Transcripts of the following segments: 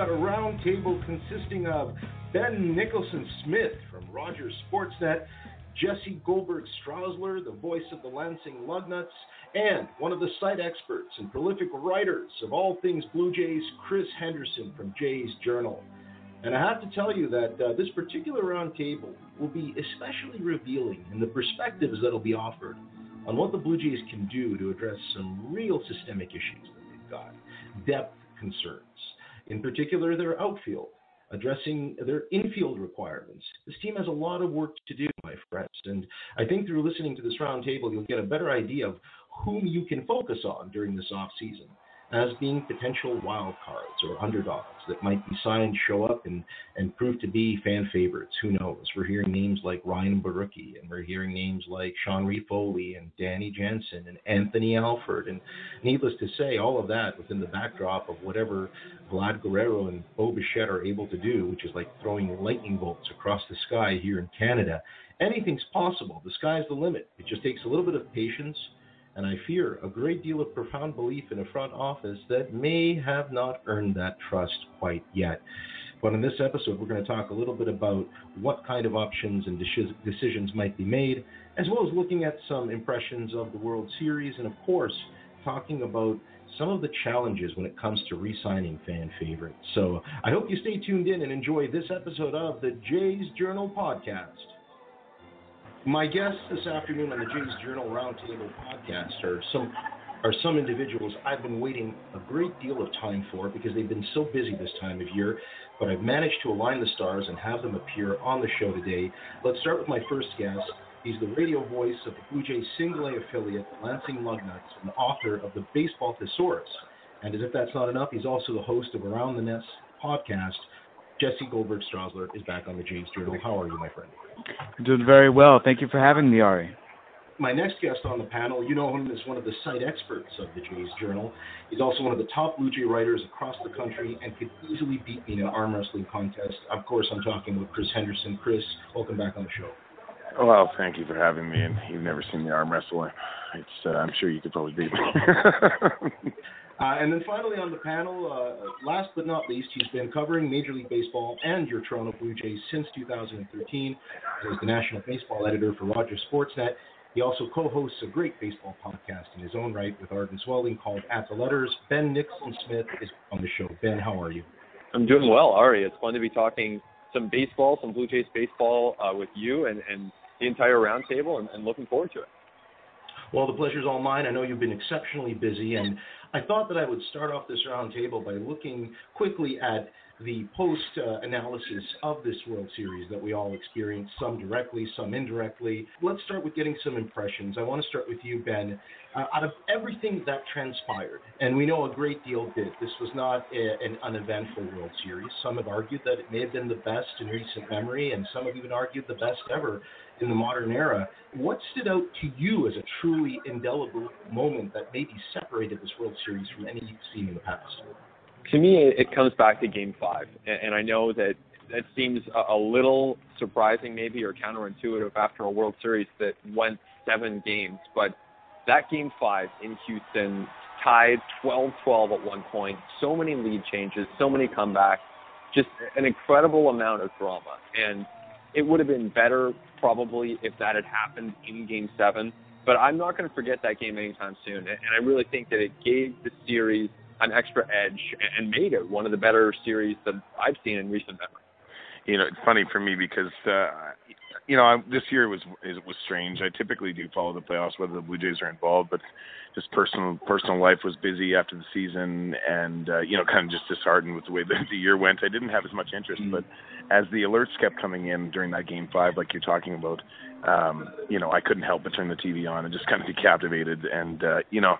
got a roundtable consisting of Ben Nicholson Smith from Rogers Sportsnet, Jesse Goldberg Strassler, the voice of the Lansing Lugnuts, and one of the site experts and prolific writers of all things Blue Jays, Chris Henderson from Jays Journal. And I have to tell you that uh, this particular roundtable will be especially revealing in the perspectives that will be offered on what the Blue Jays can do to address some real systemic issues that they've got, depth concerns, in particular their outfield, addressing their infield requirements. This team has a lot of work to do, my friends, and I think through listening to this roundtable, you'll get a better idea of whom you can focus on during this off season as being potential wild cards or underdogs that might be signed, show up, and, and prove to be fan favorites. Who knows? We're hearing names like Ryan Borucki, and we're hearing names like Sean Reid Foley, and Danny Jansen, and Anthony Alford. And needless to say, all of that within the backdrop of whatever Vlad Guerrero and Bo Bichette are able to do, which is like throwing lightning bolts across the sky here in Canada. Anything's possible. The sky's the limit. It just takes a little bit of patience and I fear a great deal of profound belief in a front office that may have not earned that trust quite yet. But in this episode, we're going to talk a little bit about what kind of options and decisions might be made, as well as looking at some impressions of the World Series, and of course, talking about some of the challenges when it comes to re signing fan favorites. So I hope you stay tuned in and enjoy this episode of the Jays Journal Podcast. My guests this afternoon on the Jays Journal Roundtable podcast are some are some individuals I've been waiting a great deal of time for because they've been so busy this time of year, but I've managed to align the stars and have them appear on the show today. Let's start with my first guest. He's the radio voice of the Blue Jays single A affiliate, Lansing Lugnuts, and author of the Baseball Thesaurus. And as if that's not enough, he's also the host of Around the Nest podcast. Jesse Goldberg Strassler is back on the Jays Journal. How are you, my friend? Doing very well. Thank you for having me, Ari. My next guest on the panel, you know him as one of the site experts of the Jays Journal. He's also one of the top Blue Jay writers across the country and could easily beat me in an arm wrestling contest. Of course, I'm talking with Chris Henderson. Chris, welcome back on the show. Well, thank you for having me. And you've never seen me arm wrestle. It's, uh, I'm sure you could probably beat me. Uh, and then finally on the panel, uh, last but not least, he's been covering Major League Baseball and your Toronto Blue Jays since 2013 as the national baseball editor for Rogers Sportsnet. He also co-hosts a great baseball podcast in his own right with Arden Zwelling called At the Letters. Ben Nicholson Smith is on the show. Ben, how are you? I'm doing well, Ari. It's fun to be talking some baseball, some Blue Jays baseball uh, with you and, and the entire roundtable, and, and looking forward to it. Well, the pleasure's all mine. I know you've been exceptionally busy, and I thought that I would start off this roundtable by looking quickly at the post uh, analysis of this World Series that we all experienced, some directly, some indirectly. Let's start with getting some impressions. I want to start with you, Ben. Uh, out of everything that transpired, and we know a great deal did, this was not a, an uneventful World Series. Some have argued that it may have been the best in recent memory, and some have even argued the best ever in the modern era. What stood out to you as a truly indelible moment that maybe separated this World Series from any you've seen in the past? To me, it comes back to Game Five, and I know that that seems a little surprising, maybe, or counterintuitive after a World Series that went seven games, but that Game Five in Houston tied 12-12 at one point. So many lead changes, so many comebacks, just an incredible amount of drama, and it would have been better probably if that had happened in Game Seven. But I'm not going to forget that game anytime soon, and I really think that it gave the series an extra edge and made it one of the better series that I've seen in recent memory. You know, it's funny for me because uh, you know, I, this year was it was strange. I typically do follow the playoffs whether the Blue Jays are involved, but just personal personal life was busy after the season, and uh, you know, kind of just disheartened with the way the, the year went. I didn't have as much interest, mm-hmm. but as the alerts kept coming in during that game five, like you're talking about, um, you know, I couldn't help but turn the TV on and just kind of be captivated. And uh, you know,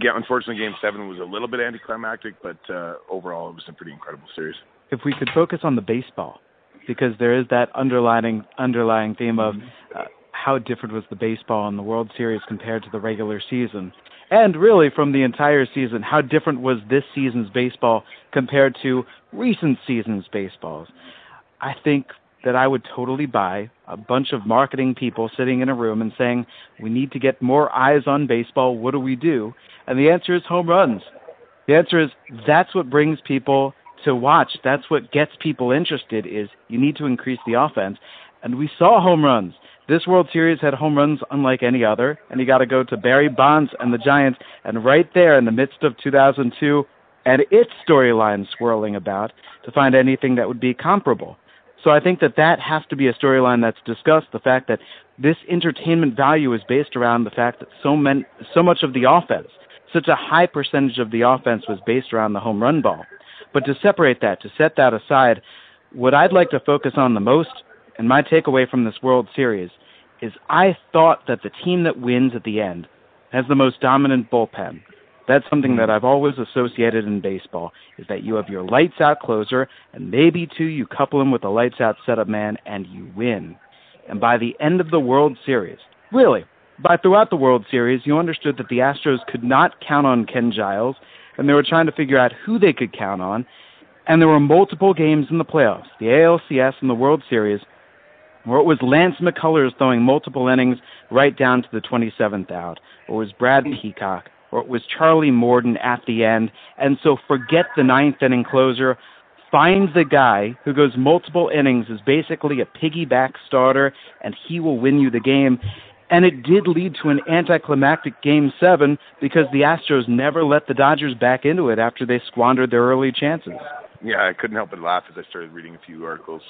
yeah, unfortunately, game seven was a little bit anticlimactic, but uh, overall, it was a pretty incredible series. If we could focus on the baseball because there is that underlying underlying theme of mm-hmm. uh, how different was the baseball in the World Series compared to the regular season. And really, from the entire season, how different was this season's baseball compared to recent seasons' baseballs? I think that I would totally buy a bunch of marketing people sitting in a room and saying, We need to get more eyes on baseball. What do we do? And the answer is home runs. The answer is that's what brings people to watch. That's what gets people interested is you need to increase the offense. And we saw home runs. This World Series had home runs unlike any other, and you got to go to Barry Bonds and the Giants, and right there in the midst of 2002 and its storyline swirling about to find anything that would be comparable. So I think that that has to be a storyline that's discussed. The fact that this entertainment value is based around the fact that so many, so much of the offense, such a high percentage of the offense was based around the home run ball. But to separate that, to set that aside, what I'd like to focus on the most, and my takeaway from this World Series, is I thought that the team that wins at the end has the most dominant bullpen. That's something that mm-hmm. I've always associated in baseball is that you have your lights out closer and maybe two you couple him with a lights out setup man and you win. And by the end of the World Series, really, by throughout the World Series, you understood that the Astros could not count on Ken Giles and they were trying to figure out who they could count on. And there were multiple games in the playoffs, the ALCS and the World Series, where it was Lance McCullers throwing multiple innings right down to the 27th out, or it was Brad Peacock, or it was Charlie Morton at the end. And so forget the ninth inning closer. Find the guy who goes multiple innings is basically a piggyback starter, and he will win you the game. And it did lead to an anticlimactic game seven because the Astros never let the Dodgers back into it after they squandered their early chances. Yeah, I couldn't help but laugh as I started reading a few articles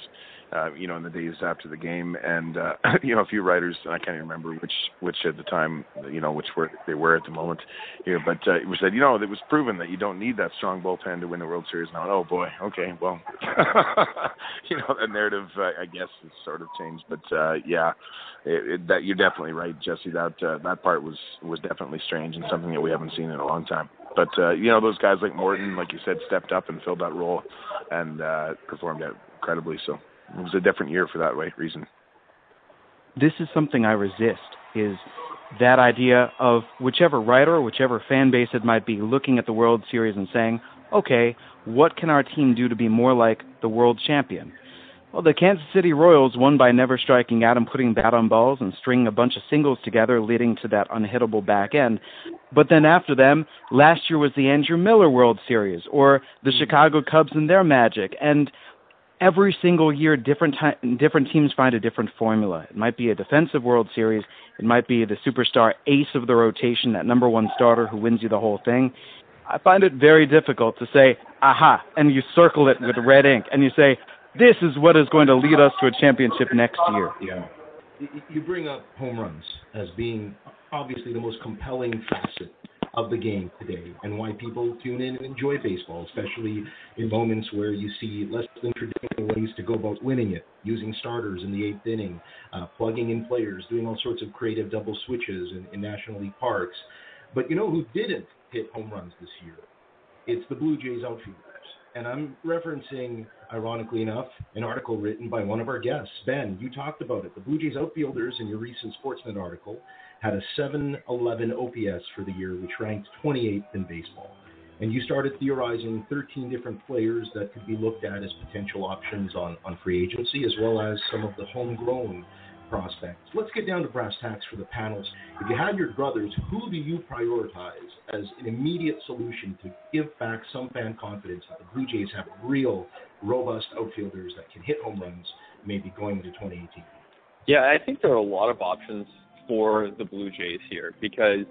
uh, you know, in the days after the game, and uh, you know, a few writers. I can't even remember which which at the time, you know, which were they were at the moment. Know, but uh, was said, you know, it was proven that you don't need that strong bullpen to win the World Series. Now, oh boy, okay, well, you know, the narrative, uh, I guess, has sort of changed. But uh, yeah, it, it, that you're definitely right, Jesse. That uh, that part was was definitely strange and something that we haven't seen in a long time. But uh, you know, those guys like Morton, like you said, stepped up and filled that role and uh, performed incredibly. So it was a different year for that reason. This is something I resist is that idea of whichever writer or whichever fan base it might be looking at the World Series and saying, okay, what can our team do to be more like the world champion? Well, the Kansas City Royals won by never striking out and putting bat on balls and stringing a bunch of singles together, leading to that unhittable back end. But then after them, last year was the Andrew Miller World Series or the Chicago Cubs and their magic. And every single year, different ti- different teams find a different formula. It might be a defensive World Series. It might be the superstar ace of the rotation, that number one starter who wins you the whole thing. I find it very difficult to say, aha, and you circle it with red ink, and you say, this is what is going to lead us to a championship next year. Yeah. You bring up home runs as being obviously the most compelling facet of the game today and why people tune in and enjoy baseball, especially in moments where you see less than traditional ways to go about winning it, using starters in the eighth inning, uh, plugging in players, doing all sorts of creative double switches in, in National League parks. But you know who didn't hit home runs this year? It's the Blue Jays outfielders. And I'm referencing, ironically enough, an article written by one of our guests. Ben, you talked about it. The Blue Jays outfielders in your recent Sportsnet article had a 711 OPS for the year, which ranked 28th in baseball. And you started theorizing 13 different players that could be looked at as potential options on, on free agency, as well as some of the homegrown prospects. Let's get down to brass tacks for the panels. If you had your druthers, who do you prioritize as an immediate solution to give back some fan confidence that the Blue Jays have real, robust outfielders that can hit home runs, maybe going into 2018? Yeah, I think there are a lot of options for the Blue Jays here because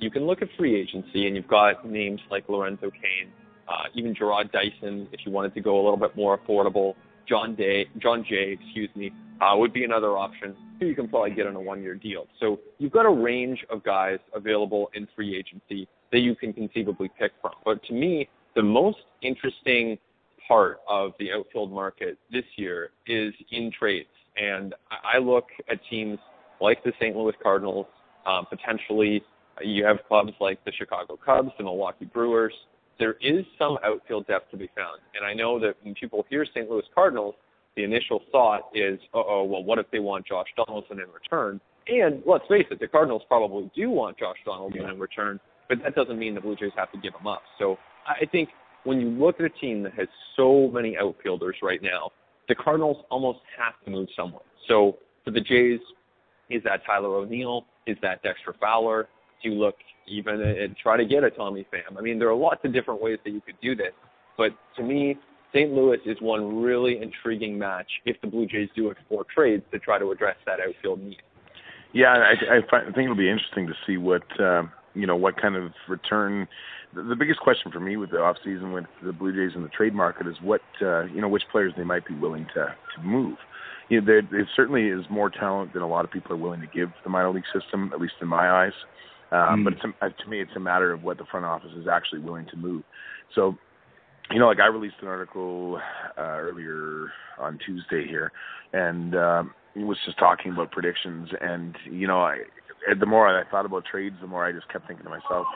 you can look at free agency and you've got names like Lorenzo Cain, uh, even Jarrod Dyson, if you wanted to go a little bit more affordable. Jon Day, Jon Jay, excuse me, uh, would be another option who you can probably get on a one-year deal. So you've got a range of guys available in free agency that you can conceivably pick from. But to me, the most interesting part of the outfield market this year is in trades. And I look at teams like the St. Louis Cardinals. Um, potentially, you have clubs like the Chicago Cubs, the Milwaukee Brewers. There is some outfield depth to be found. And I know that when people hear St. Louis Cardinals, the initial thought is, oh, well, what if they want Josh Donaldson in return? And let's face it, the Cardinals probably do want Josh Donaldson in return, but that doesn't mean the Blue Jays have to give him up. So I think when you look at a team that has so many outfielders right now, the Cardinals almost have to move someone. So for the Jays, is that Tyler O'Neill? Is that Dexter Fowler? You look even and try to get a Tommy Pham? I mean, there are lots of different ways that you could do this. But to me, St. Louis is one really intriguing match if the Blue Jays do explore trades to try to address that outfield need. Yeah, I, I, find, I think it'll be interesting to see what uh, you know what kind of return. The, the biggest question for me with the off season with the Blue Jays and the trade market is what uh, you know which players they might be willing to to move. You know, there, there certainly is more talent than a lot of people are willing to give the minor league system, at least in my eyes. Um, mm. But it's a, to me, it's a matter of what the front office is actually willing to move. So you know, like I released an article uh, earlier on Tuesday here, and um, was just talking about predictions. And you know, I, the more I thought about trades, the more I just kept thinking to myself,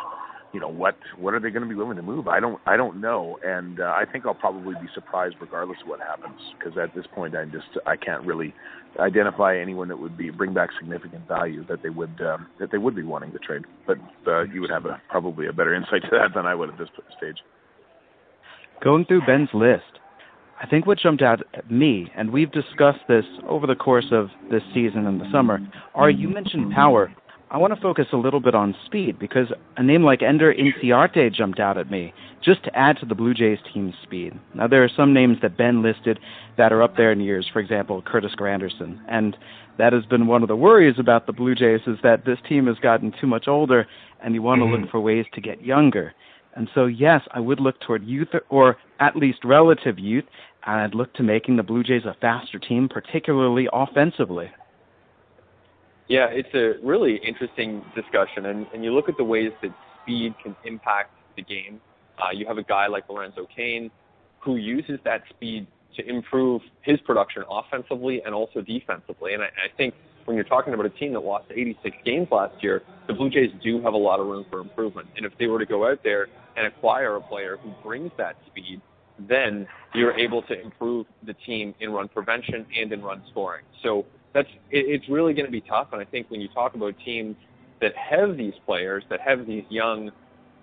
you know, what what are they going to be willing to move? I don't I don't know, and uh, I think I'll probably be surprised regardless of what happens, because at this point I just I can't really identify anyone that would be bring back significant value that they would um, that they would be wanting to trade. But uh, you would have a probably a better insight to that than I would at this stage. Going through Ben's list, I think what jumped out at me, and we've discussed this over the course of this season and the summer, are you mentioned power. I want to focus a little bit on speed because a name like Ender Inciarte jumped out at me just to add to the Blue Jays team's speed. Now, there are some names that Ben listed that are up there in years, for example, Curtis Granderson. And that has been one of the worries about the Blue Jays is that this team has gotten too much older and you want to look mm-hmm. for ways to get younger. And so, yes, I would look toward youth or at least relative youth, and I'd look to making the Blue Jays a faster team, particularly offensively. Yeah, it's a really interesting discussion, and, and you look at the ways that speed can impact the game. Uh, you have a guy like Lorenzo Cain who uses that speed to improve his production offensively and also defensively. And I, I think when you're talking about a team that lost 86 games last year, the Blue Jays do have a lot of room for improvement. And if they were to go out there and acquire a player who brings that speed, then you're able to improve the team in run prevention and in run scoring. So that's it, it's really going to be tough. And I think when you talk about teams that have these players, that have these young,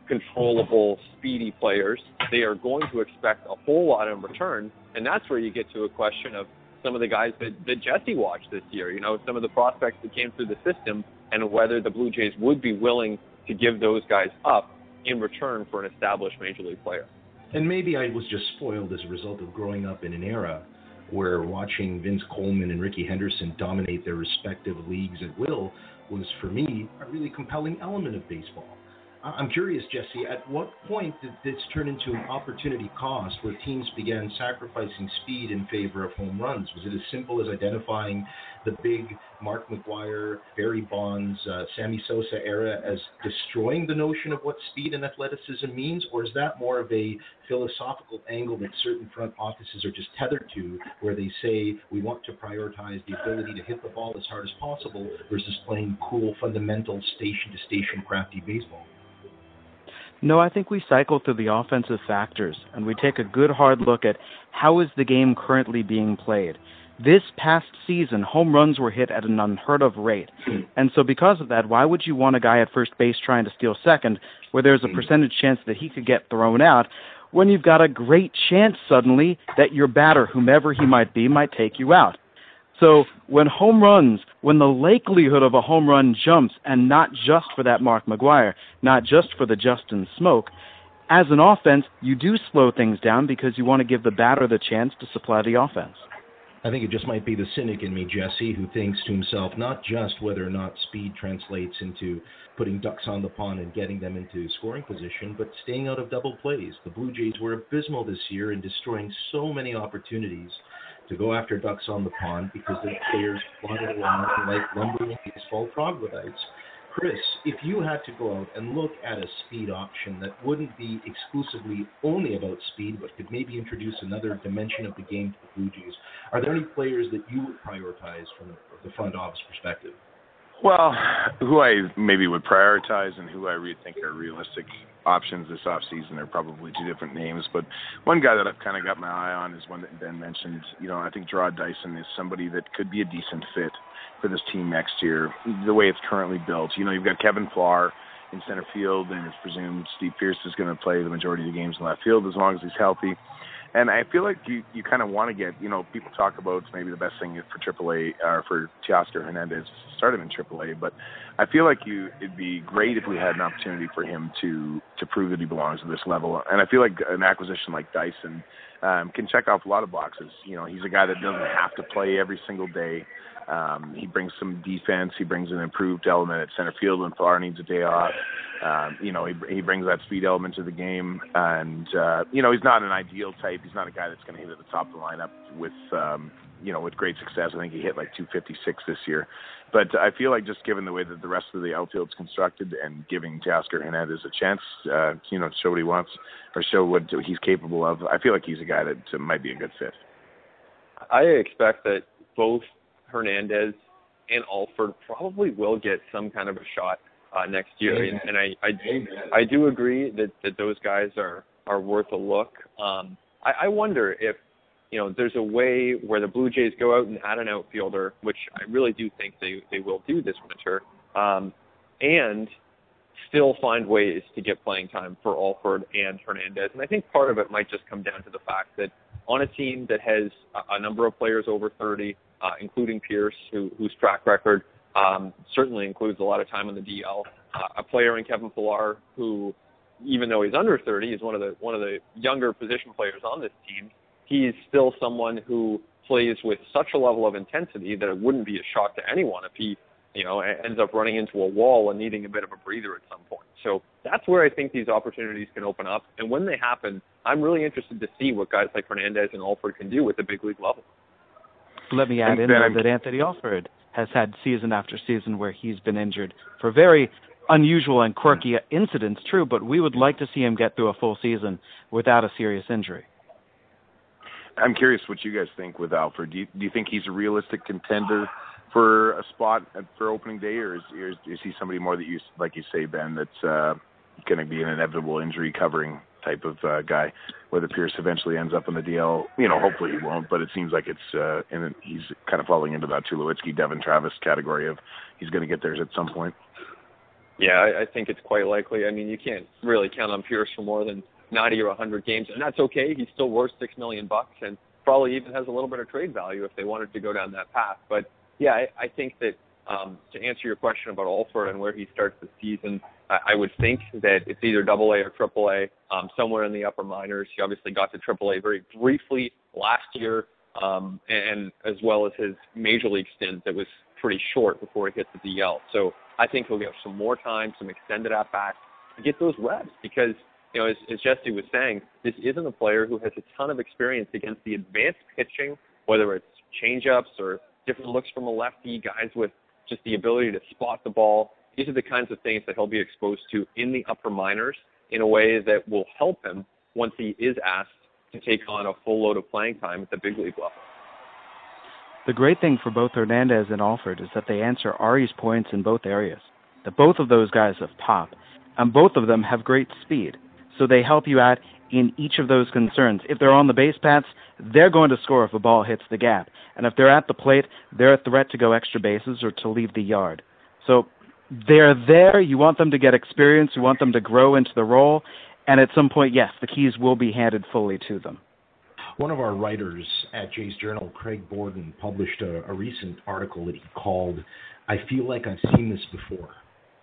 controllable, speedy players, they are going to expect a whole lot in return. And that's where you get to a question of some of the guys that, that Jesse watched this year, you know, some of the prospects that came through the system, and whether the Blue Jays would be willing to give those guys up in return for an established major league player. And maybe I was just spoiled as a result of growing up in an era where watching Vince Coleman and Rickey Henderson dominate their respective leagues at will was, for me, a really compelling element of baseball. I'm curious, Jesse, at what point did this turn into an opportunity cost where teams began sacrificing speed in favor of home runs? Was it as simple as identifying the big Mark McGwire, Barry Bonds, uh, Sammy Sosa era as destroying the notion of what speed and athleticism means? Or is that more of a philosophical angle that certain front offices are just tethered to, where they say we want to prioritize the ability to hit the ball as hard as possible versus playing cool, fundamental, station to station, crafty baseball? No, I think we cycle through the offensive factors and we take a good hard look at how is the game currently being played. This past season, home runs were hit at an unheard of rate. And so, because of that, why would you want a guy at first base trying to steal second where there's a percentage chance that he could get thrown out when you've got a great chance suddenly that your batter, whomever he might be, might take you out? So when home runs, when the likelihood of a home run jumps, and not just for that Mark McGwire, not just for the Justin Smoak, as an offense, you do slow things down because you want to give the batter the chance to supply the offense. I think it just might be the cynic in me, Jesse, who thinks to himself not just whether or not speed translates into putting ducks on the pond and getting them into scoring position, but staying out of double plays. The Blue Jays were abysmal this year in destroying so many opportunities to go after ducks on the pond because their players wandered around like lumbering baseball troglodytes. Chris, if you had to go out and look at a speed option that wouldn't be exclusively only about speed, but could maybe introduce another dimension of the game to the Blue Jays, are there any players that you would prioritize from the front office perspective? Well, who I maybe would prioritize and who I really think are realistic options this off season are probably two different names. But one guy that I've kind of got my eye on is one that Ben mentioned. You know, I think Jarrod Dyson is somebody that could be a decent fit for this team next year. The way it's currently built, you know, you've got Kevin Pillar in center field, and it's presumed Steve Pearce is going to play the majority of the games in left field as long as he's healthy. And I feel like you you kind of want to get you know people talk about maybe the best thing for AAA or uh, for Teoscar Hernandez to start him in AAA, but I feel like you it'd be great if we had an opportunity for him to to prove that he belongs at this level. And I feel like an acquisition like Dyson um, can check off a lot of boxes. You know, he's a guy that doesn't have to play every single day. Um, he brings some defense. He brings an improved element at center field when Farr needs a day off. Um, you know, he, he brings that speed element to the game, and uh, you know, he's not an ideal type. He's not a guy that's going to hit at the top of the lineup with, um, you know, with great success. I think he hit like 256 this year, but I feel like just given the way that the rest of the outfield's constructed and giving Teoscar Hernandez a chance, uh, you know, to show what he wants or show what he's capable of, I feel like he's a guy that might be a good fit. I expect that both Hernandez and Alford probably will get some kind of a shot uh, next year, and, and I I, I do agree that that those guys are are worth a look. Um, I, I wonder if you know there's a way where the Blue Jays go out and add an outfielder, which I really do think they they will do this winter, um, and still find ways to get playing time for Alford and Hernandez. And I think part of it might just come down to the fact that on a team that has a, a number of players over 30, uh, including Pearce, who, whose track record um, certainly includes a lot of time on the DL. Uh, a player in Kevin Pillar who, even though he's under 30, is one of the one of the younger position players on this team. He's still someone who plays with such a level of intensity that it wouldn't be a shock to anyone if he, you know, ends up running into a wall and needing a bit of a breather at some point. So that's where I think these opportunities can open up. And when they happen, I'm really interested to see what guys like Hernandez and Alford can do at the big league level. Let me add in though, that Anthony Alford has had season after season where he's been injured for very unusual and quirky incidents, true, but we would like to see him get through a full season without a serious injury. I'm curious what you guys think with Alford. Do you, do you think he's a realistic contender for a spot for opening day, or is, is, is he somebody more that you, like you say, Ben, that's uh, going to be an inevitable injury covering type of uh, guy. Whether Pearce eventually ends up in the DL, you know, hopefully he won't. But it seems like it's uh, and he's kind of falling into that Tulowitzki, Devon Travis category of he's going to get there at some point. Yeah, I, I think it's quite likely. I mean, you can't really count on Pearce for more than 90 or 100 games, and that's okay. He's still worth six million bucks, and probably even has a little bit of trade value if they wanted to go down that path. But yeah, I, I think that um, to answer your question about Alford and where he starts the season, I, I would think that it's either Double A or Triple A, um, somewhere in the upper minors. He obviously got to Triple A very briefly last year, um, and as well as his major league stint that was pretty short before he hit the DL. So I think he'll get some more time, some extended at bats to get those reps because you know, as, as Jesse was saying, this isn't a player who has a ton of experience against the advanced pitching, whether it's changeups or different looks from a lefty, guys with just the ability to spot the ball these are the kinds of things that he'll be exposed to in the upper minors in a way that will help him once he is asked to take on a full load of playing time at the big league level. The great thing for both Hernandez and Alford is that they answer Ari's points in both areas. That both of those guys have pop, and both of them have great speed. So they help you out in each of those concerns. If they're on the base paths, they're going to score if a ball hits the gap. And if they're at the plate, they're a threat to go extra bases or to leave the yard. So they're there. You want them to get experience. You want them to grow into the role. And at some point, yes, the keys will be handed fully to them. One of our writers at Jays Journal, Craig Borden, published a, a recent article that he called I Feel Like I've Seen This Before,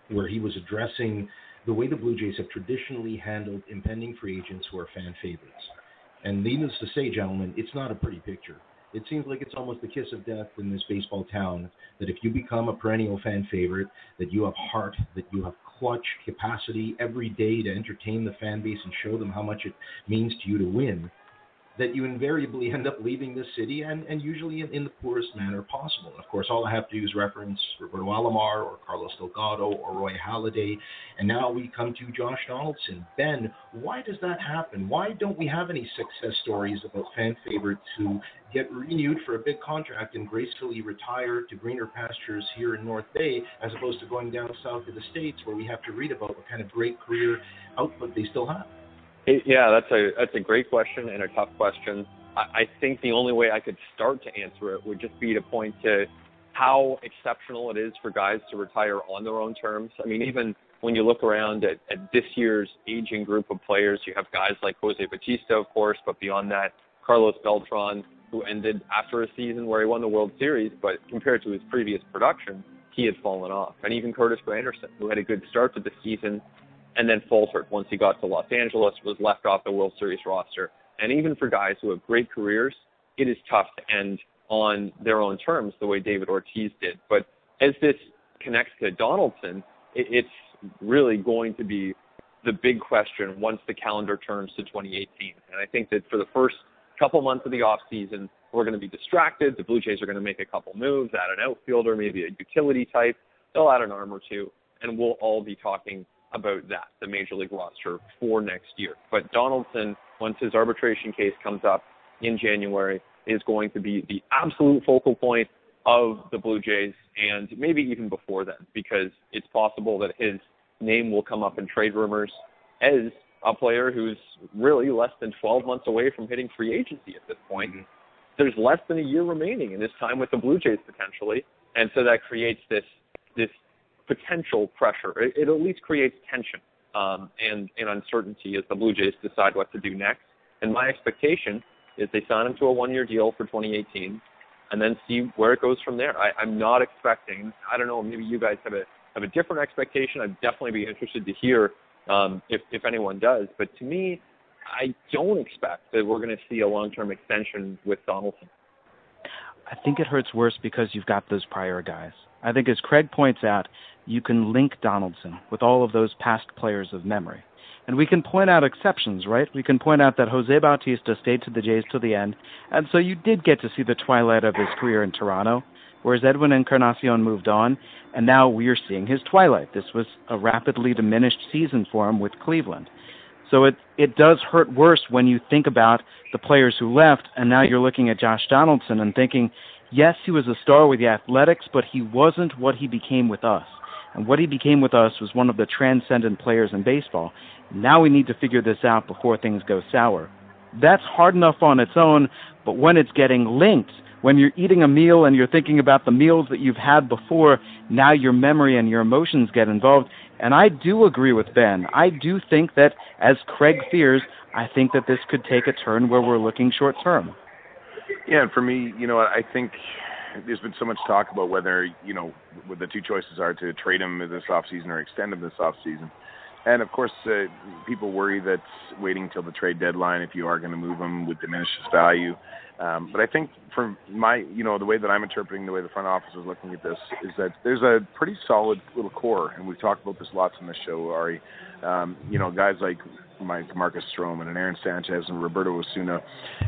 where he was addressing the way the Blue Jays have traditionally handled impending free agents who are fan favorites. And needless to say, gentlemen, it's not a pretty picture it seems like it's almost the kiss of death in this baseball town that if you become a perennial fan favorite, that you have heart, that you have clutch capacity every day to entertain the fan base and show them how much it means to you to win, that you invariably end up leaving the city and, and usually in, in, the poorest manner possible. And of course, all I have to do is reference Roberto Alomar or Carlos Delgado or Roy Halladay. And now we come to Josh Donaldson. Ben, why does that happen? Why don't we have any success stories about fan favorites who get renewed for a big contract and gracefully retire to greener pastures here in North Bay as opposed to going down south to the States where we have to read about what kind of great career output they still have? Yeah, that's a that's a great question and a tough question. I, I think the only way I could start to answer it would just be to point to how exceptional it is for guys to retire on their own terms. I mean, even when you look around at, at this year's aging group of players, you have guys like Jose Bautista, of course, but beyond that, Carlos Beltran, who ended after a season where he won the World Series, but compared to his previous production, he had fallen off. And even Curtis Granderson, who had a good start to the season and then faltered once he got to Los Angeles, was left off the World Series roster. And even for guys who have great careers, it is tough to end on their own terms the way David Ortiz did. But as this connects to Donaldson, it's really going to be the big question once the calendar turns to 2018. And I think that for the first couple months of the off season, we're going to be distracted. The Blue Jays are going to make a couple moves, add an outfielder, maybe a utility type. They'll add an arm or two, and we'll all be talking about that, the major league roster for next year. But Donaldson, once his arbitration case comes up in January, is going to be the absolute focal point of the Blue Jays, and maybe even before then, because it's possible that his name will come up in trade rumors as a player who's really less than 12 months away from hitting free agency at this point. Mm-hmm. There's less than a year remaining in his time with the Blue Jays potentially, and so that creates this this potential pressure. It, it at least creates tension um, and and uncertainty as the Blue Jays decide what to do next. And my expectation is they sign him to a one-year deal for 2018, and then see where it goes from there. I, I'm not expecting. I don't know. Maybe you guys have a have a different expectation. I'd definitely be interested to hear um, if if anyone does. But to me, I don't expect that we're going to see a long-term extension with Donaldson. I think it hurts worse because you've got those prior guys. I think, as Craig points out, you can link Donaldson with all of those past players of memory. And we can point out exceptions, right? We can point out that Jose Bautista stayed to the Jays to the end, and so you did get to see the twilight of his career in Toronto, whereas Edwin Encarnacion moved on, and now we are seeing his twilight. This was a rapidly diminished season for him with Cleveland. So it it does hurt worse when you think about the players who left, and now you're looking at Josh Donaldson and thinking, yes, he was a star with the Athletics, but he wasn't what he became with us. And what he became with us was one of the transcendent players in baseball. Now we need to figure this out before things go sour. That's hard enough on its own, but when it's getting linked, when you're eating a meal and you're thinking about the meals that you've had before, now your memory and your emotions get involved. And I do agree with Ben. I do think that, as Craig fears, I think that this could take a turn where we're looking short term. Yeah, and for me, you know, I think there's been so much talk about whether you know what the two choices are to trade him this offseason or extend him this off season. And of course, uh, people worry that waiting until the trade deadline, if you are going to move him, would diminish his value. Um, but I think from my, you know, the way that I'm interpreting the way the front office is looking at this is that there's a pretty solid little core, and we've talked about this lots on this show, Ari. Um, you know, guys like Mike Marcus Stroman and Aaron Sanchez and Roberto Osuna.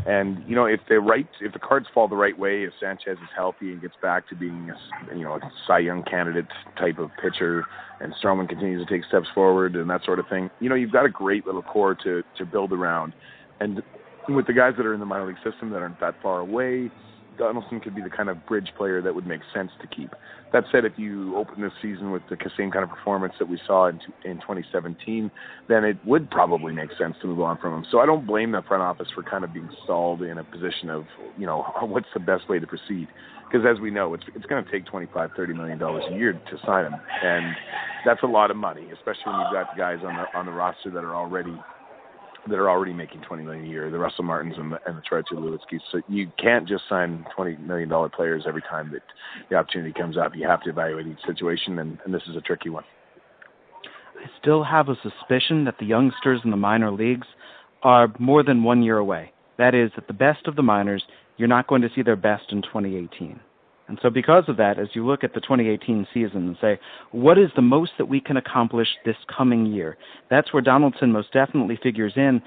And you know, if the right, if the cards fall the right way, if Sanchez is healthy and gets back to being a, you know a Cy Young candidate type of pitcher, and Stroman continues to take steps forward and that sort of thing, you know, you've got a great little core to to build around. And with the guys that are in the minor league system that aren't that far away, Donaldson could be the kind of bridge player that would make sense to keep. That said, if you open this season with the same kind of performance that we saw in, in 2017, then it would probably make sense to move on from him. So I don't blame the front office for kind of being stalled in a position of, you know, what's the best way to proceed. Because as we know, it's it's going to take 25, 30 million dollars a year to sign him, and that's a lot of money, especially when you've got guys on the on the roster that are already that are already making 20 million a year, the Russell Martins and the, and the Troy Tulowitzkis. So you can't just sign 20 million dollar players every time that the opportunity comes up. You have to evaluate each situation, and, and this is a tricky one. I still have a suspicion that the youngsters in the minor leagues are more than one year away. That is, that the best of the minors, you're not going to see their best in 2018. And so, because of that, as you look at the 2018 season and say, what is the most that we can accomplish this coming year? That's where Donaldson most definitely figures in.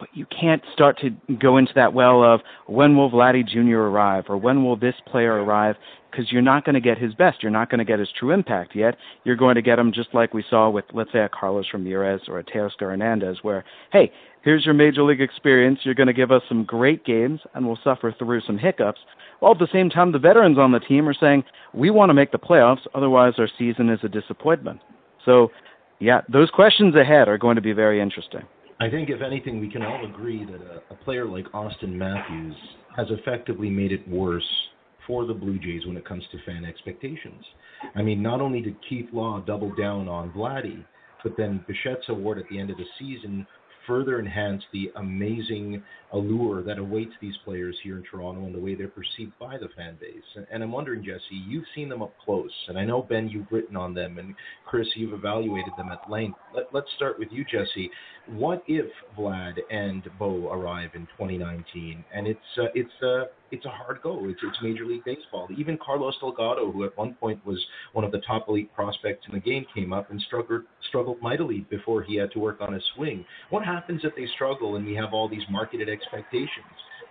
But you can't start to go into that well of when will Vladdy Jr. arrive or when will this player arrive because you're not going to get his best. You're not going to get his true impact yet. You're going to get him just like we saw with, let's say, a Carlos Ramirez or a Teoscar Hernandez, where, hey, here's your major league experience. You're going to give us some great games and we'll suffer through some hiccups. While at the same time, the veterans on the team are saying, we want to make the playoffs, otherwise our season is a disappointment. So, yeah, those questions ahead are going to be very interesting. I think, if anything, we can all agree that a, a player like Auston Matthews has effectively made it worse for the Blue Jays when it comes to fan expectations. I mean, not only did Keith Law double down on Vladdy, but then Bichette's award at the end of the season further enhance the amazing allure that awaits these players here in Toronto and the way they're perceived by the fan base. And, I'm wondering, Jesse, you've seen them up close, and I know Ben, you've written on them, and Chris, you've evaluated them at length. Let, let's start with you, Jesse. What if Vlad and Bo arrive in 2019, and it's uh, it's uh, it's a hard go. It's, it's Major League Baseball. Even Carlos Delgado, who at one point was one of the top elite prospects in the game, came up and struggled struggled mightily before he had to work on his swing. What happens if they struggle and we have all these marketed expectations?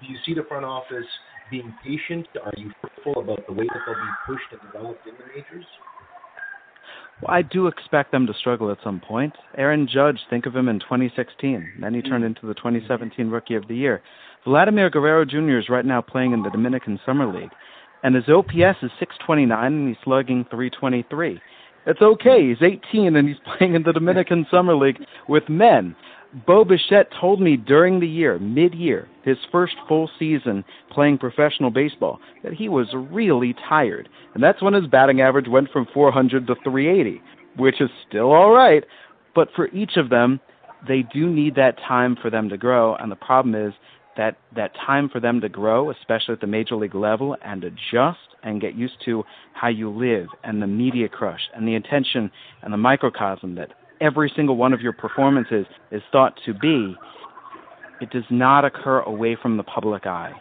Do you see the front office being patient? Are you hopeful about the way that they'll be pushed and developed in the majors? Well, I do expect them to struggle at some point. Aaron Judge, think of him in 2016. Then he turned hmm. into the 2017 Rookie of the Year. Vladimir Guerrero Jr. is right now playing in the Dominican Summer League, and his OPS is 629 and he's slugging 323. It's okay. He's 18 and he's playing in the Dominican Summer League with men. Bo Bichette told me during the year, mid year, his first full season playing professional baseball, that he was really tired. And that's when his batting average went from 400 to 380, which is still all right. But for each of them, they do need that time for them to grow. And the problem is that, that time for them to grow, especially at the major league level, and adjust and get used to how you live and the media crush and the attention and the microcosm that every single one of your performances is thought to be, it does not occur away from the public eye.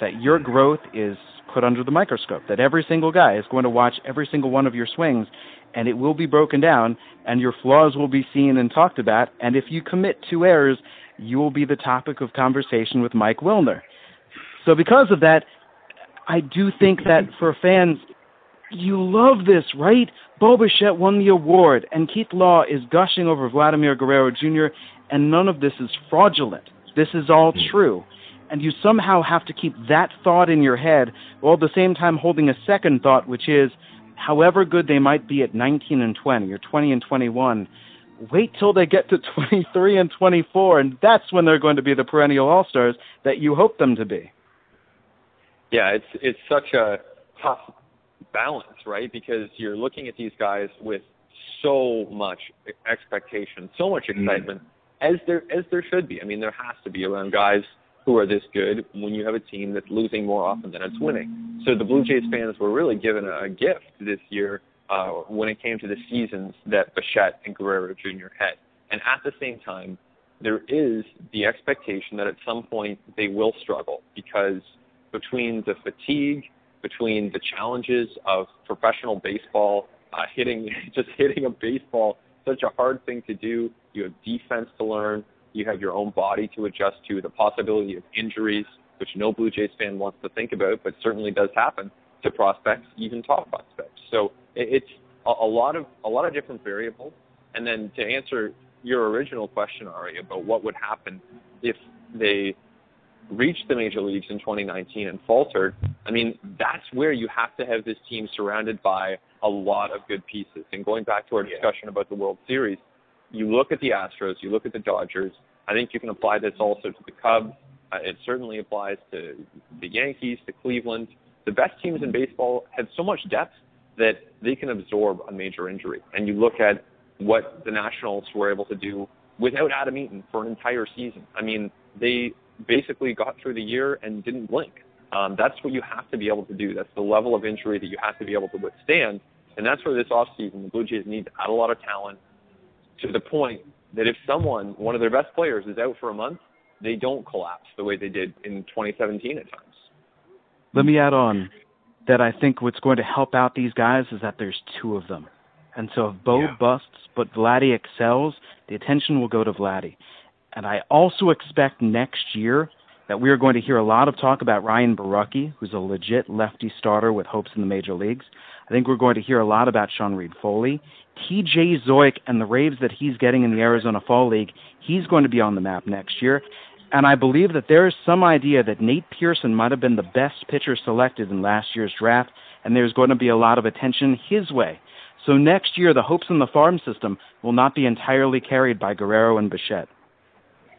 That your growth is put under the microscope, that every single guy is going to watch every single one of your swings, and it will be broken down, and your flaws will be seen and talked about, and if you commit two errors, you will be the topic of conversation with Mike Wilner. So, because of that, I do think that for fans, you love this, right? Bo Bichette won the award, and Keith Law is gushing over Vladimir Guerrero Jr., and none of this is fraudulent. This is all hmm. true. And you somehow have to keep that thought in your head while at the same time holding a second thought, which is however good they might be at 19 and 20 or 20 and 21, wait till they get to 23 and 24, and that's when they're going to be the perennial all stars that you hope them to be. Yeah, it's it's such a tough balance, right? Because you're looking at these guys with so much expectation, so much mm-hmm. excitement, mm-hmm. as there as there should be. I mean, there has to be around guys who are this good when you have a team that's losing more often than it's winning. So the Blue Jays fans were really given a gift this year uh, when it came to the seasons that Bichette and Guerrero Jr. had. And at the same time, there is the expectation that at some point they will struggle because between the fatigue between the challenges of professional baseball, uh, hitting just hitting a baseball, such a hard thing to do. You have defense to learn. You have your own body to adjust to. The possibility of injuries, which no Blue Jays fan wants to think about, but certainly does happen to prospects, even top prospects. So it's a, lot of a lot of different variables. And then to answer your original question, Ari, about what would happen if they reached the major leagues in 2019 and faltered, I mean, that's where you have to have this team surrounded by a lot of good pieces. And going back to our discussion about the World Series, you look at the Astros, you look at the Dodgers. I think you can apply this also to the Cubs. Uh, it certainly applies to the Yankees, to Cleveland. The best teams in baseball have so much depth that they can absorb a major injury. And you look at what the Nationals were able to do without Adam Eaton for an entire season. I mean, they basically got through the year and didn't blink. Um, that's what you have to be able to do. That's the level of injury that you have to be able to withstand. And that's where this offseason, the Blue Jays need to add a lot of talent to the point that if someone, one of their best players, is out for a month, they don't collapse the way they did in 2017 at times. Let me add on that I think what's going to help out these guys is that there's two of them. And so if Bo yeah. busts but Vladdy excels, the attention will go to Vladdy. And I also expect next year that we are going to hear a lot of talk about Ryan Borucki, who's a legit lefty starter with hopes in the major leagues. I think we're going to hear a lot about Sean Reid-Foley. TJ Zeuch and the raves that he's getting in the Arizona Fall League, he's going to be on the map next year. And I believe that there is some idea that Nate Pearson might have been the best pitcher selected in last year's draft, and there's going to be a lot of attention his way. So next year, the hopes in the farm system will not be entirely carried by Guerrero and Bichette.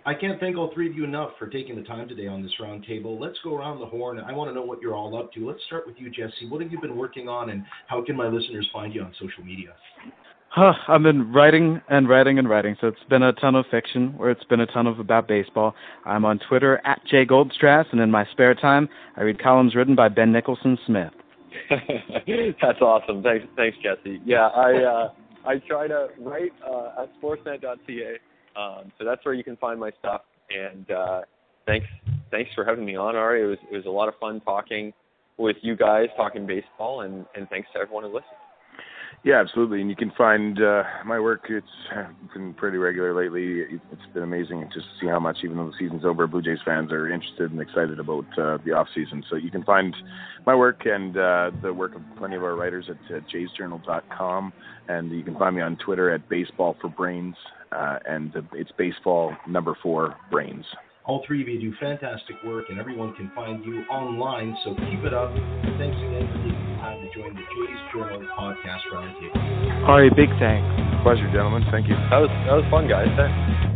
I can't thank all three of you enough for taking the time today on this roundtable. Let's go around the horn. I want to know what you're all up to. Let's start with you, Jesse. What have you been working on, and how can my listeners find you on social media? Huh, I've been writing and writing and writing, so it's been a ton of fiction, or it's been a ton of about baseball. I'm on Twitter at Jay Goldstrass, and in my spare time, I read columns written by Ben Nicholson Smith. That's awesome. Thanks, thanks, Jesse. Yeah, I uh, I try to write uh, at sportsnet.ca, um, so that's where you can find my stuff. And uh, thanks, thanks for having me on, Ari. It was it was a lot of fun talking with you guys, talking baseball, and and thanks to everyone who listened. Yeah, absolutely. And you can find uh, my work. It's been pretty regular lately. It's been amazing just to see how much, even though the season's over, Blue Jays fans are interested and excited about uh, the off season. So you can find my work and uh, the work of plenty of our writers at, at jaysjournal.com, and you can find me on Twitter at Baseball for Brains, uh, and it's baseball number four brains. All three of you do fantastic work, and everyone can find you online. So keep it up. Thanks again for taking the time to join the Jays Journal Podcast Roundtable. Ari, big thanks. Pleasure, gentlemen. Thank you. That was that was fun, guys. Thanks.